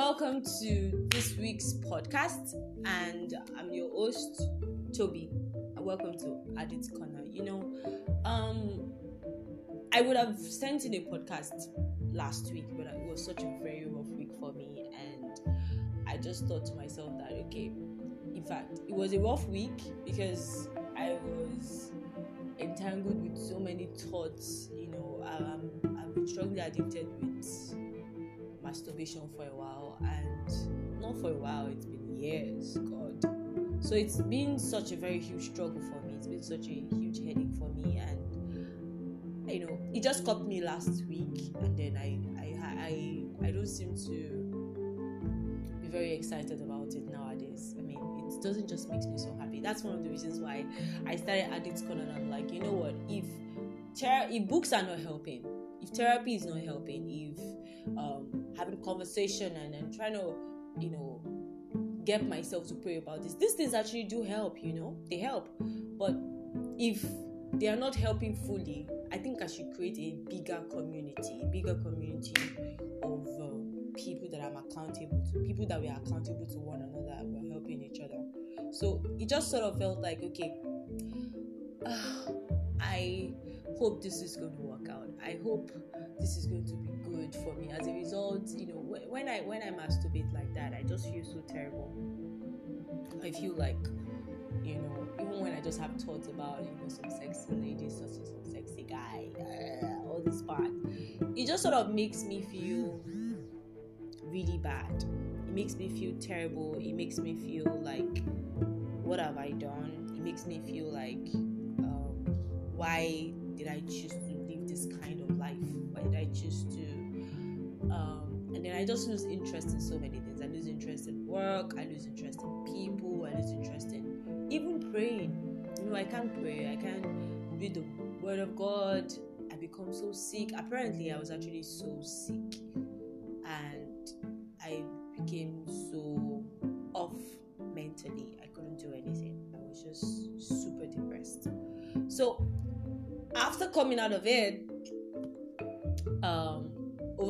welcome to this week's podcast, and I'm your host, Toby. Welcome to Addict Corner. You know, um, I would have sent in a podcast last week, but it was such a very rough week for me, and I just thought to myself that okay, in fact, it was a rough week because I was entangled with so many thoughts. You know, um, I've been strongly addicted with masturbation for a while, and not for a while, it's been years. God. So it's been such a very huge struggle for me. It's been such a huge headache for me, and you know, it just caught me last week, and then I, I, I, I don't seem to be very excited about it nowadays. I mean, it doesn't just make me so happy. That's one of the reasons why I started Addict Corner. And I'm like, you know what? If ter- if books are not helping, if therapy is not helping, if having conversation and, and trying to, you know, get myself to pray about this, these things actually do help. You know, they help. But if they are not helping fully, I think I should create a bigger community, a bigger community of uh, people that I'm accountable to, people that we are accountable to one another, and we're helping each other. So it just sort of felt like, okay, uh, I hope this is going to work out. I hope this is going to be good for me. As a result, you know, when I when I masturbate like that, I just feel so terrible. I feel like, you know, even when I just have thoughts about, you know, some sexy ladies, such as some sexy guy, uh, all this part, it just sort of makes me feel really bad. It makes me feel terrible. It makes me feel like, what have I done? It makes me feel like, um, why did I choose to live this kind of life? Why did I choose to? Um, and then I just lose interest in so many things. I lose interest in work. I lose interest in people. I lose interest in even praying. You know, I can't pray. I can't read the Word of God. I become so sick. Apparently, I was actually so sick, and I became so off mentally. I couldn't do anything. I was just super depressed. So after coming out of it,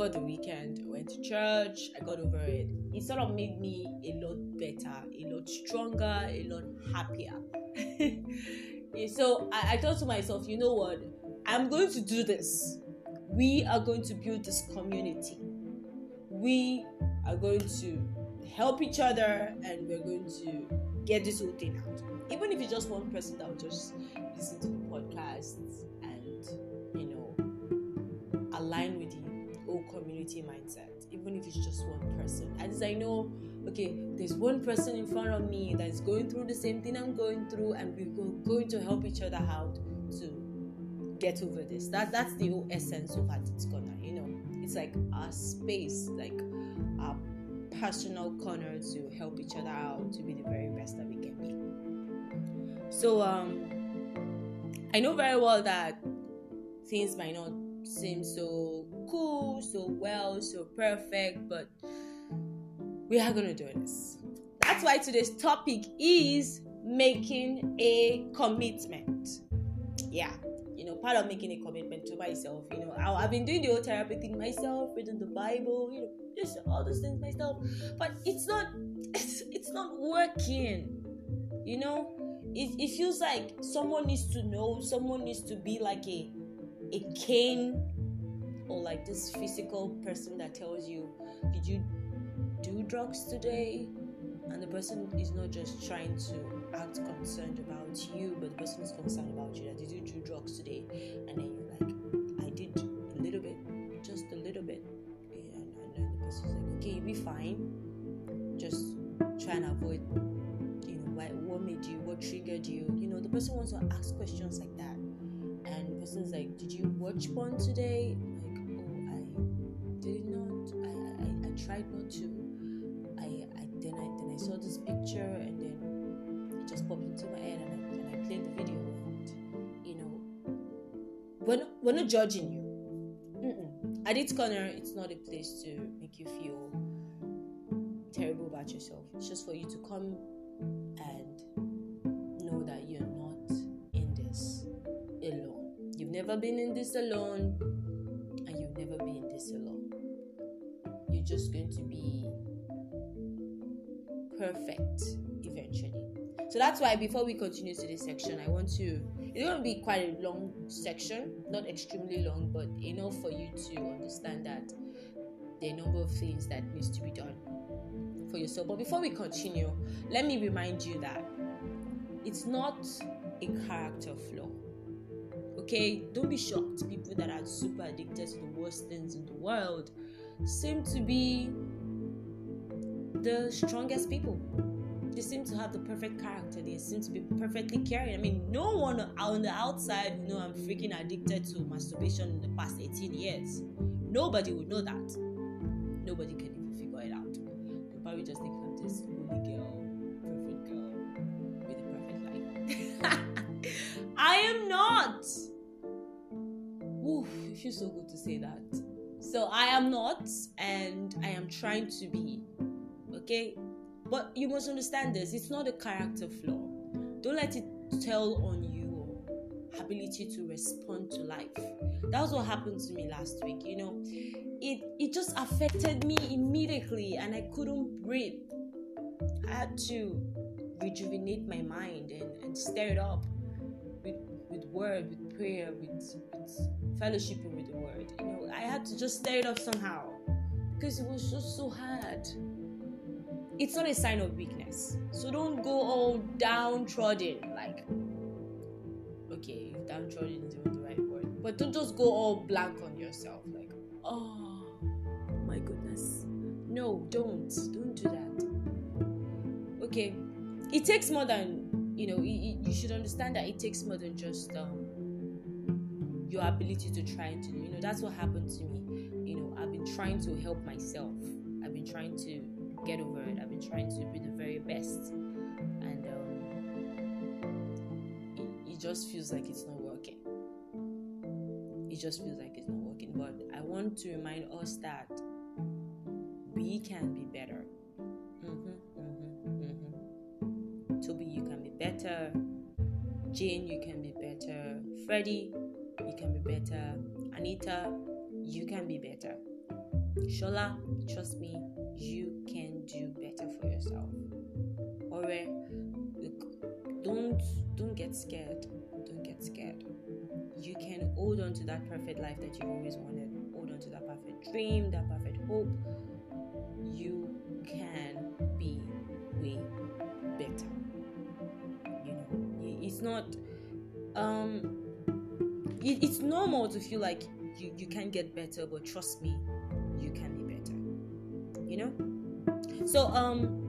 over the weekend, went to church. I got over it. It sort of made me a lot better, a lot stronger, a lot happier. so I, I thought to myself, you know what? I'm going to do this. We are going to build this community. We are going to help each other and we're going to get this whole thing out. Even if it's just one person that will just listen to the podcast and, you know, align with the whole community mindset, even if it's just one person. As I know, okay, there's one person in front of me that's going through the same thing I'm going through, and we're going to help each other out to get over this. That that's the whole essence of Addict Corner, you know. It's like our space, like our personal corner to help each other out to be the very best that we can be. So um I know very well that things might not seem so cool, so well, so perfect, but we are gonna do this. That's why today's topic is making a commitment. Yeah, you know, part of making a commitment to myself. You know, I, have been doing the whole therapy thing myself, reading the Bible, you know, just all those things myself. But it's not, it's, it's not working. You know, it, it feels like someone needs to know, someone needs to be like a, a cane or like this physical person that tells you, did you do drugs today? And the person is not just trying to act concerned about you, but the person is concerned about you. That did you do drugs today? And then you're like, I did a little bit, just a little bit. And, and then the person's like, okay, you'll be fine. Just try and avoid, you know, what made you, what triggered you. You know, the person wants to ask questions like that. And the person's like, did you watch porn today? Tried not to. I, I then I then I saw this picture and then it just popped into my head and I, and I played the video and you know we're not, we're not judging you. Mm-mm. Addicts Corner, it's not a place to make you feel terrible about yourself. It's just for you to come and know that you're not in this alone. You've never been in this alone, just going to be perfect eventually. So that's why before we continue to this section, I want to it's going to be quite a long section, not extremely long, but enough for you to understand that a number of things that needs to be done for yourself. But before we continue, let me remind you that it's not a character flaw. Okay, don't be shocked. People that are super addicted to the worst things in the world seem to be the strongest people. They seem to have the perfect character. They seem to be perfectly caring. I mean, no one on the outside you know I'm freaking addicted to masturbation in the past 18 years. Nobody would know that. Nobody can even figure it out. They'll probably just think I'm this holy girl, perfect girl with a perfect life. I am not. Oof, it feels so good to say that. So I am not, and I am trying to be. Okay? But you must understand this it's not a character flaw. Don't let it tell on you ability to respond to life. That was what happened to me last week. You know, it it just affected me immediately, and I couldn't breathe. I had to rejuvenate my mind and, and stir it up with with word, with prayer, with, with fellowshipping with the word. You know, I had to just stir it up somehow because it was just so hard it's not a sign of weakness. So don't go all downtrodden, like okay, downtrodden is not the right word, but don't just go all blank on yourself, like oh my goodness. No, don't, don't do that. Okay, it takes more than you know. You, you should understand that it takes more than just um, your ability to try to. You know, that's what happened to me. You know, I've been trying to help myself. I've been trying to get over it. I've been trying to be the very best, and um, it, it just feels like it's not working. It just feels like it's not working. But I want to remind us that we can be better. Mm-hmm, mm-hmm, mm-hmm. Toby, you can be better. Jane, you can be better. Freddie, you can be better. Anita, you can be better. Shola, trust me, you can do better for yourself. Alright, don't don't get scared. Don't get scared. You can hold on to that perfect life that you've always wanted. Hold on to that perfect dream, that perfect hope. You can be way better. You know, it's not um it, it's normal to feel like you, you can get better, but trust me, you can be better. You know? So um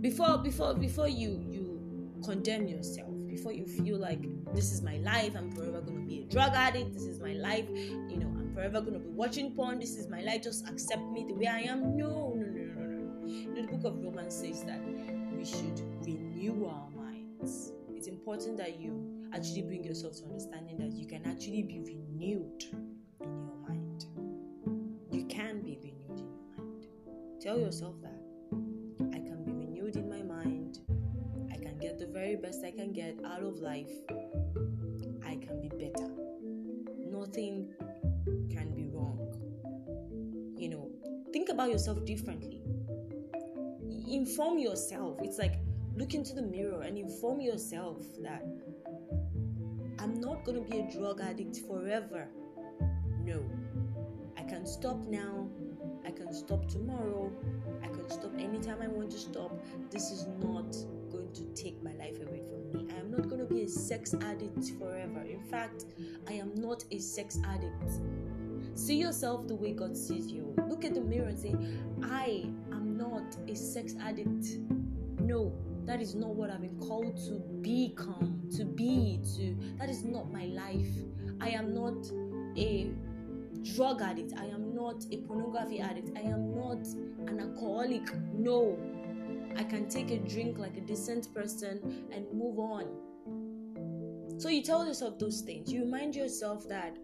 before before before you you condemn yourself, before you feel like this is my life, I'm forever gonna be a drug addict, this is my life, you know, I'm forever gonna be watching porn, this is my life, just accept me the way I am. No, no, no, no, no. You know, the book of Romans says that we should renew our minds. It's important that you actually bring yourself to understanding that you can actually be renewed in your mind. You can be renewed in your mind. Tell yourself that. I can be renewed in my mind. I can get the very best I can get out of life. I can be better. Nothing can be wrong. You know, think about yourself differently. Inform yourself. It's like look into the mirror and inform yourself that not going to be a drug addict forever. No. I can stop now. I can stop tomorrow. I can stop anytime I want to stop. This is not going to take my life away from me. I am not going to be a sex addict forever. In fact, I am not a sex addict. See yourself the way God sees you. Look at the mirror and say, I am not a sex addict. No, that is not what I've been called to become, to be, to. That is not my life. I am not a drug addict. I am not a pornography addict. I am not an alcoholic. No. I can take a drink like a decent person and move on. So you tell yourself those things. You remind yourself that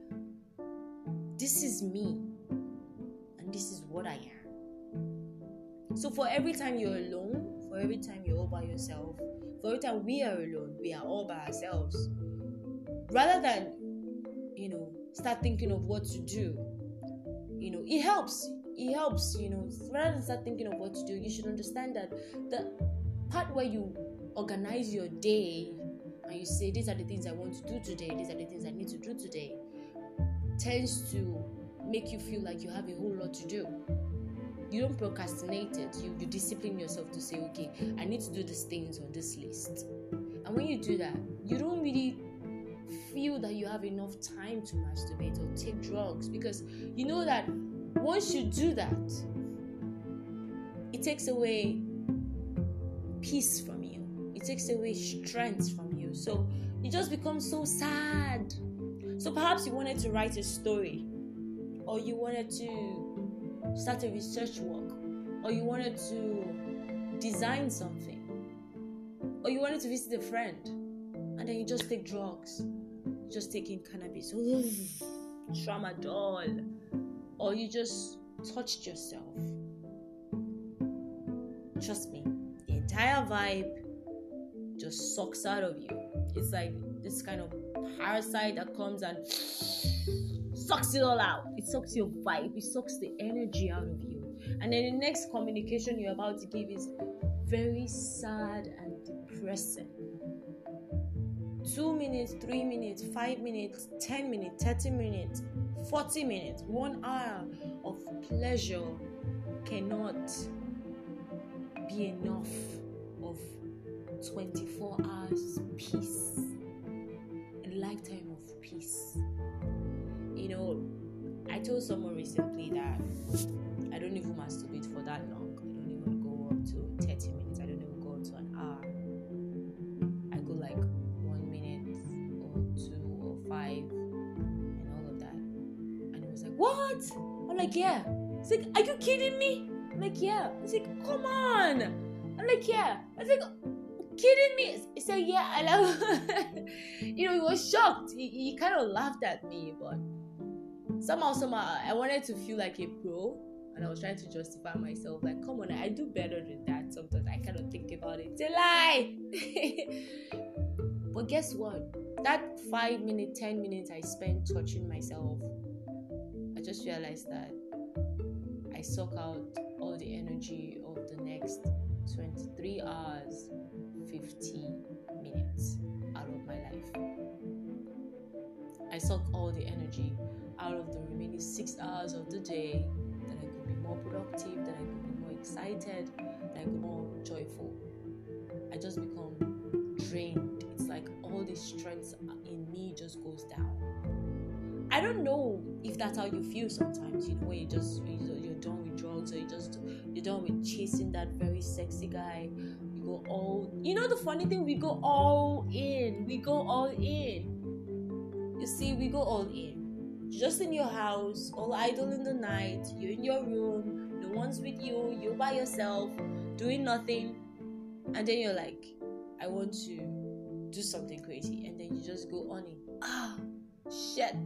this is me and this is what I am. So for every time you're alone, for every time you're all by yourself, for every time we are alone, we are all by ourselves. Rather than, you know, start thinking of what to do, you know, it helps. it helps, you know, rather than start thinking of what to do, you should understand that the part where you organize your day and you say, These are the things I want to do today, these are the things I need to do today, tends to make you feel like you have a whole lot to do. You don't procrastinate it, you, you discipline yourself to say, Okay, I need to do these things on this list. And when you do that, you don't really feel that you have enough time to masturbate or take drugs because you know that once you do that, it takes away peace from you, it takes away strength from you. So you just become so sad. So perhaps you wanted to write a story, or you wanted to start a research work, or you wanted to design something, or you wanted to visit a friend, and then you just take drugs, just taking cannabis, tramadol or you just touched yourself. Trust me, the entire vibe just sucks out of you. It's like this kind of parasite that comes and sucks it all out. It sucks your vibe, it sucks the energy out of you. And then the next communication you're about to give is very sad and depressing. Two minutes, three minutes, five minutes, 10 minutes, 30 minutes 40 minutes, one hour of pleasure cannot be enough of 24 hours peace, someone recently that I don't even masturbate for that long. I don't even go up to 30 minutes. I don't even go up to an hour. I go like one minute or two or five and all of that. And I was like, what? I'm like, yeah. He's like, are you kidding me? I'm like, yeah. He's like, come on. I'm like, yeah. I was like, kidding me? He said, yeah. I love. you know, he was shocked. He, he kind of laughed at me, but somehow, somehow, I wanted to feel like a pro, and I was trying to justify myself. Like, come on, I do better than that. Sometimes I cannot think about it. It's a lie. but guess what? That five minute, ten minutes I spent touching myself I just realized that I suck out all the energy of the next 23 hours, 50 minutes out of my life. I suck all the energy out of the remaining six hours of the day that I could be more productive, that I could be more excited, that I could be more joyful. I just become drained. It's like all the strength in me just goes down. I don't know if that's how you feel sometimes. You know, when you just you're done with drugs, or you just you're done with chasing that very sexy guy. You go all. You know the funny thing, we go all in. We go all in. You see, we go all in. Just in your house, all idle in the night. You're in your room. No one's with you. You're by yourself, doing nothing, and then you're like, I want to do something crazy, and then you just go on it. Ah, shit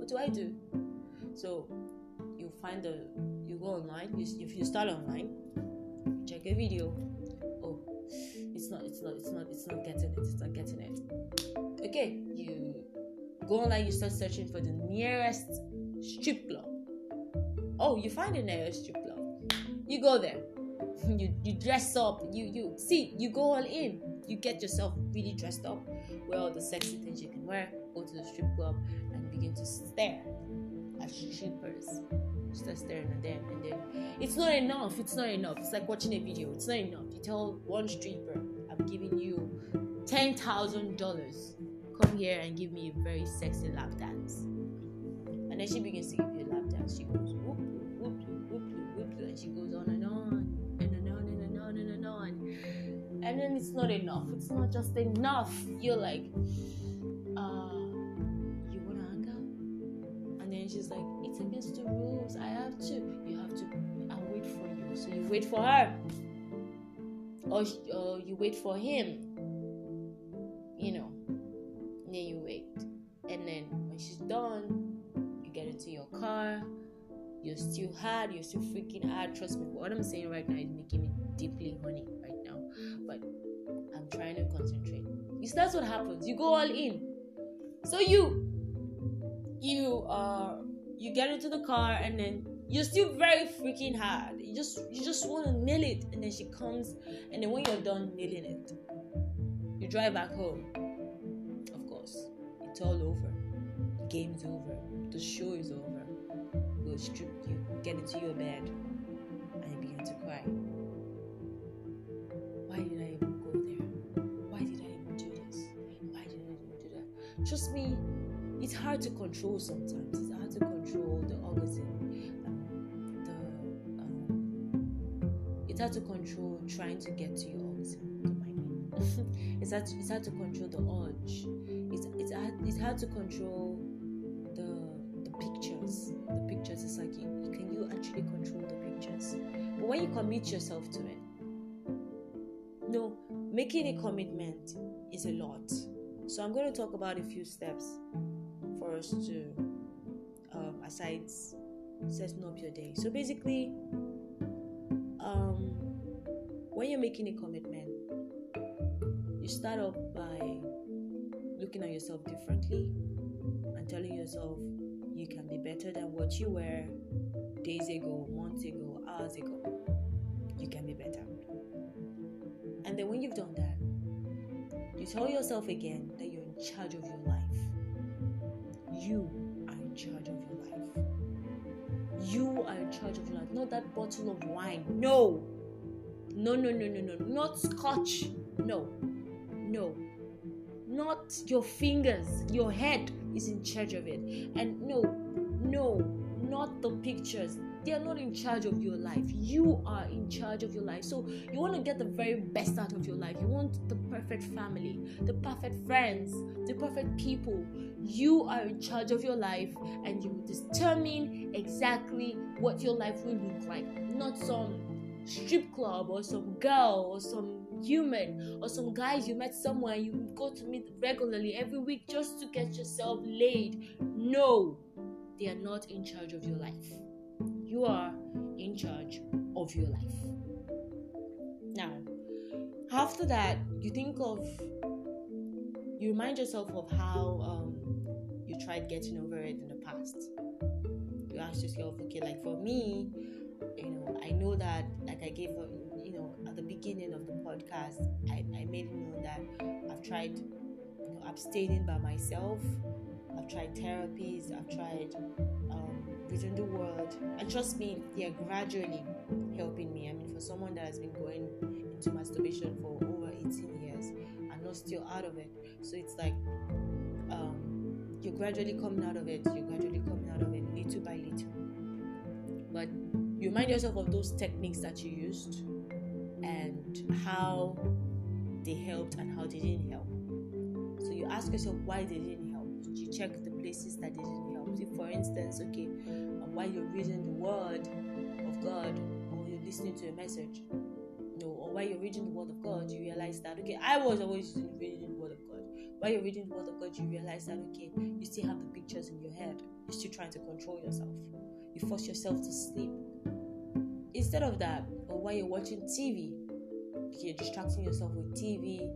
what do I do? So you find the you go online. You, if you start online, check a video. Oh, it's not. It's not. It's not. It's not getting it. It's not getting it. Okay, you go online. You start searching for the nearest strip club. Oh, you find the nearest strip club. You go there. You you dress up. You you see. You go all in. You get yourself really dressed up. Wear all the sexy things you can wear. Go to the strip club and begin to stare at strippers. Start staring at them, and then it's not enough. It's not enough. It's like watching a video. It's not enough. You tell one stripper, "I'm giving you ten thousand dollars. Come here and give me a very sexy lap dance." And then she begins to give you a lap dance. She goes whoop whoop whoop whoop, and she goes on and on and on and on and on. And then it's not enough. It's not just enough. You're like, uh you wanna hang out? And then she's like, it's against the rules. I have to. You have to. I'll wait for you. So you wait for her, or, or you wait for him. You know. Done, you get into your car. You're still hard. You're still freaking hard. Trust me. What I'm saying right now is making me deeply horny right now. But I'm trying to concentrate. You see, that's what happens. You go all in. So you you uh you get into the car and then you're still very freaking hard. You just you just want to nail it, and then she comes, and then when you're done nailing it, you drive back home. Of course, it's all over. Game's over. The show is over. We'll strip you, get into your bed, and you begin to cry. Why did I even go there? Why did I even do this? Why did I even do that? Trust me, it's hard to control sometimes. It's hard to control the orgasm. Um, um, it's hard to control trying to get to your orgasm. It's hard. To, it's hard to control the urge. It's it's hard, it's hard to control actually control the pictures? But when you commit yourself to it, no, making a commitment is a lot. So I'm going to talk about a few steps for us to, um, aside setting up your day. So basically, um, when you're making a commitment, you start off by looking at yourself differently and telling yourself you can be better than what you were days ago, months ago, hours ago. You can be better. And then when you've done that, you tell yourself again that you're in charge of your life. You are in charge of your life. You are in charge of your life. Not that bottle of wine. No. No, no, no, no, no. Not scotch. No. No. Not your fingers. Your head is in charge of it. And no, no, not the pictures they are not in charge of your life. You are in charge of your life. So you want to get the very best out of your life. You want the perfect family, the perfect friends, the perfect people. You are in charge of your life and you determine exactly what your life will look like. Not some strip club or some girl or some human or some guys you met somewhere you go to meet regularly every week just to get yourself laid. No, they are not in charge of your life you are in charge of your life. Now, after that, you think of, you remind yourself of how um, you tried getting over it in the past. You ask yourself, okay, like for me, you know, I know that, like I gave, you know, at the beginning of the podcast, I, I made it known that I've tried, you know, abstaining by myself. I've tried therapies. I've tried within the world. And trust me, they are gradually helping me. I mean, for someone that has been going into masturbation for over 18 years and not still out of it. So it's like um, you're gradually coming out of it, you're gradually coming out of it little by little. But you remind yourself of those techniques that you used and how they helped and how they didn't help. So you ask yourself why they didn't help. You check the places that didn't help. For instance, okay, um, while you're reading the Word of God or you're listening to a message, no, or while you're reading the Word of God, you realize that okay, I was always reading the Word of God. While you're reading the Word of God, you realize that okay, you still have the pictures in your head. You're still trying to control yourself. You force yourself to sleep. Instead of that, or while you're watching TV, you're distracting yourself with TV,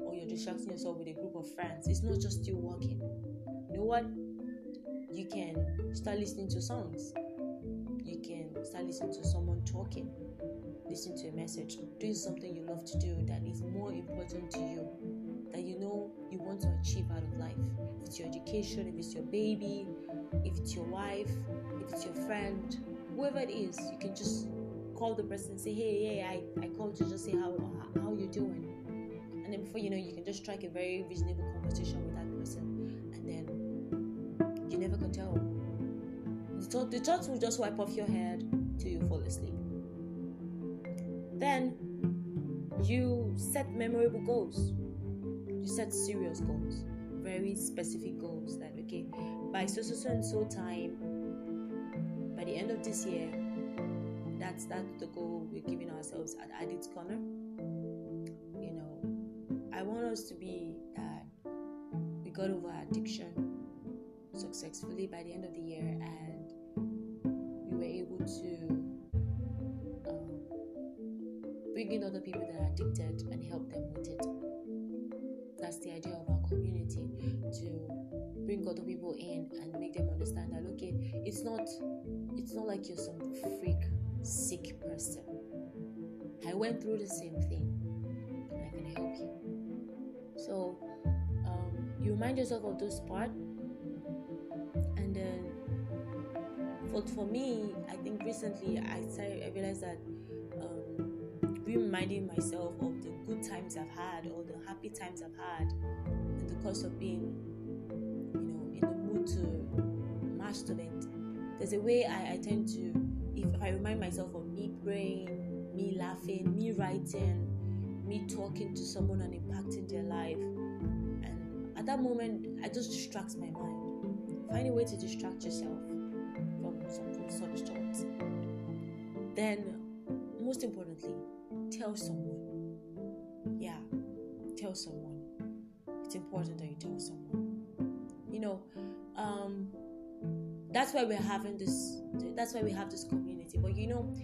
or you're distracting yourself with a group of friends. It's not just you working. You know what? you can start listening to songs. You can start listening to someone talking, listen to a message, doing something you love to do that is more important to you, that you know you want to achieve out of life. If it's your education, if it's your baby, if it's your wife, if it's your friend, whoever it is, you can just call the person and say, hey, hey, I, I called to just say how how you doing. And then before you know, you can just strike a very reasonable conversation with that person, and then you never can tell. The, thought, the thoughts will just wipe off your head till you fall asleep. Then you set memorable goals. You set serious goals, very specific goals. That okay, by so so so and so time, by the end of this year, that's that's the goal we're giving ourselves at Addicts Corner. You know, I want us to be that we got over addiction successfully by the end of the year, and we were able to um, bring in other people that are addicted and help them with it. That's the idea of our community to bring other people in and make them understand that okay, it's not it's not like you're some freak sick person. I went through the same thing and I can help you. So um, you remind yourself of those part and then for, for me, I think recently I I realized that um, reminding myself of the good times I've had or the happy times I've had in the course of being, you know, in the mood to masturbate. There's a way I, I tend to, if I remind myself of me praying, me laughing, me writing, me talking to someone and impacting their life, and at that moment, I just distract my mind. Find a way to distract yourself from, from such thoughts. Then, most importantly, tell someone. Yeah, tell someone. It's important that you tell someone. You know, um, that's why we're having this. That's why we have this community. But you know,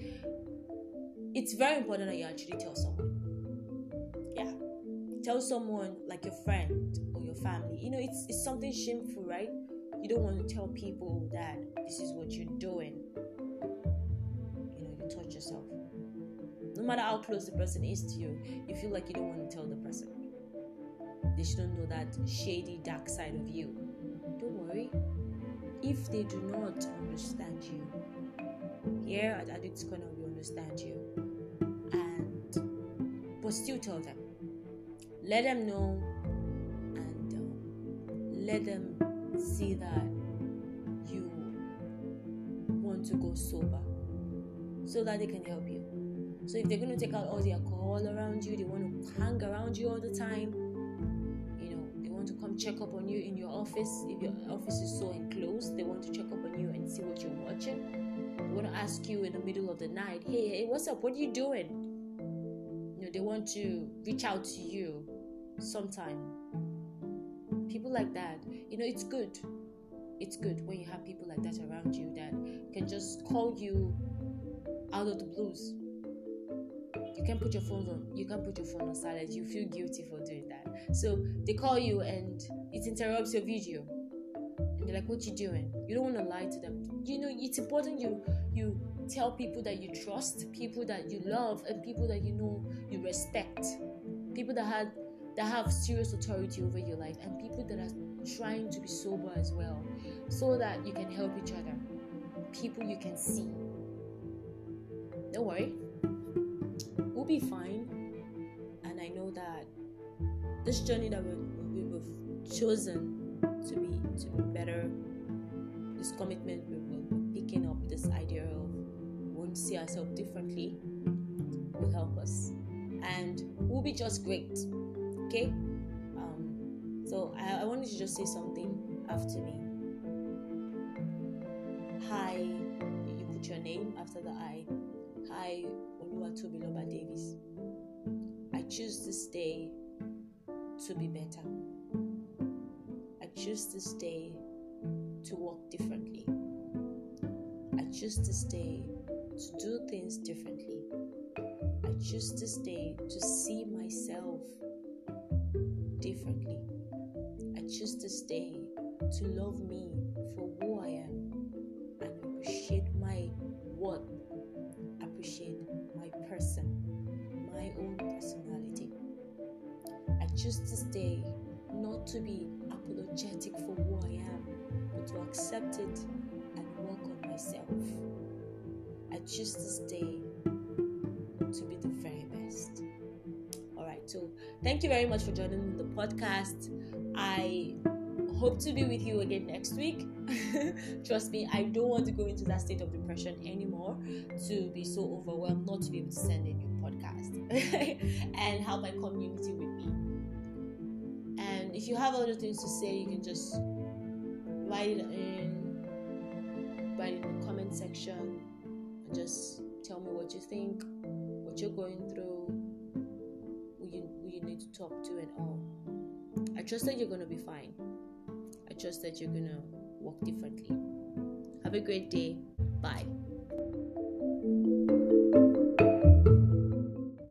it's very important that you actually tell someone. Yeah, tell someone like your friend or your family. You know, it's it's something shameful, right? You don't want to tell people that this is what you're doing. You know, you touch yourself no matter how close the person is to you, you feel like you don't want to tell the person. They shouldn't know that shady, dark side of you. Don't worry. If they do not understand you, here at Addicts Corner, we understand you. And, but still tell them. Let them know and um, let them see that you want to go sober so that they can help you. So if they're going to take out all the alcohol around you, they want to hang around you all the time. Check up on you in your office. If your office is so enclosed, they want to check up on you and see what you're watching. They want to ask you in the middle of the night, "Hey, hey, what's up? What are you doing?" You know, they want to reach out to you sometime. People like that, you know, it's good. It's good when you have people like that around you that can just call you out of the blues you can put your phone on you can put your phone on silent you feel guilty for doing so they call you and it interrupts your video. And they're like what you doing? You don't want to lie to them. You know it's important you you tell people that you trust people that you love and people that you know you respect. People that had that have serious authority over your life and people that are trying to be sober as well so that you can help each other. People you can see. Don't worry. We'll be fine. And I know that this journey that we, have chosen to be to be better, this commitment we, we're picking up, this idea of we want to see ourselves differently, will help us, and we'll be just great. Okay. Um, so I, I wanted to just say something after me. Hi, you put your name after the I. Hi, Tobiloba Davis. I choose this day to be better. I choose this day to walk differently. I choose this day to do things differently. I choose this day to see myself differently. I choose this day to love me for who I am and appreciate my worth choose this day not to be apologetic for who I am, but to accept it and work on myself. I choose this day to be the very best. All right, so thank you very much for joining the podcast. I hope to be with you again next week. Trust me, I don't want to go into that state of depression anymore to be so overwhelmed not to be able to send a new podcast and help my community with if you have other things to say, you can just write it in, write it in the comment section, and just tell me what you think, what you're going through, who you, who you need to talk to, and all. I trust that you're gonna be fine. I trust that you're gonna walk differently. Have a great day. Bye.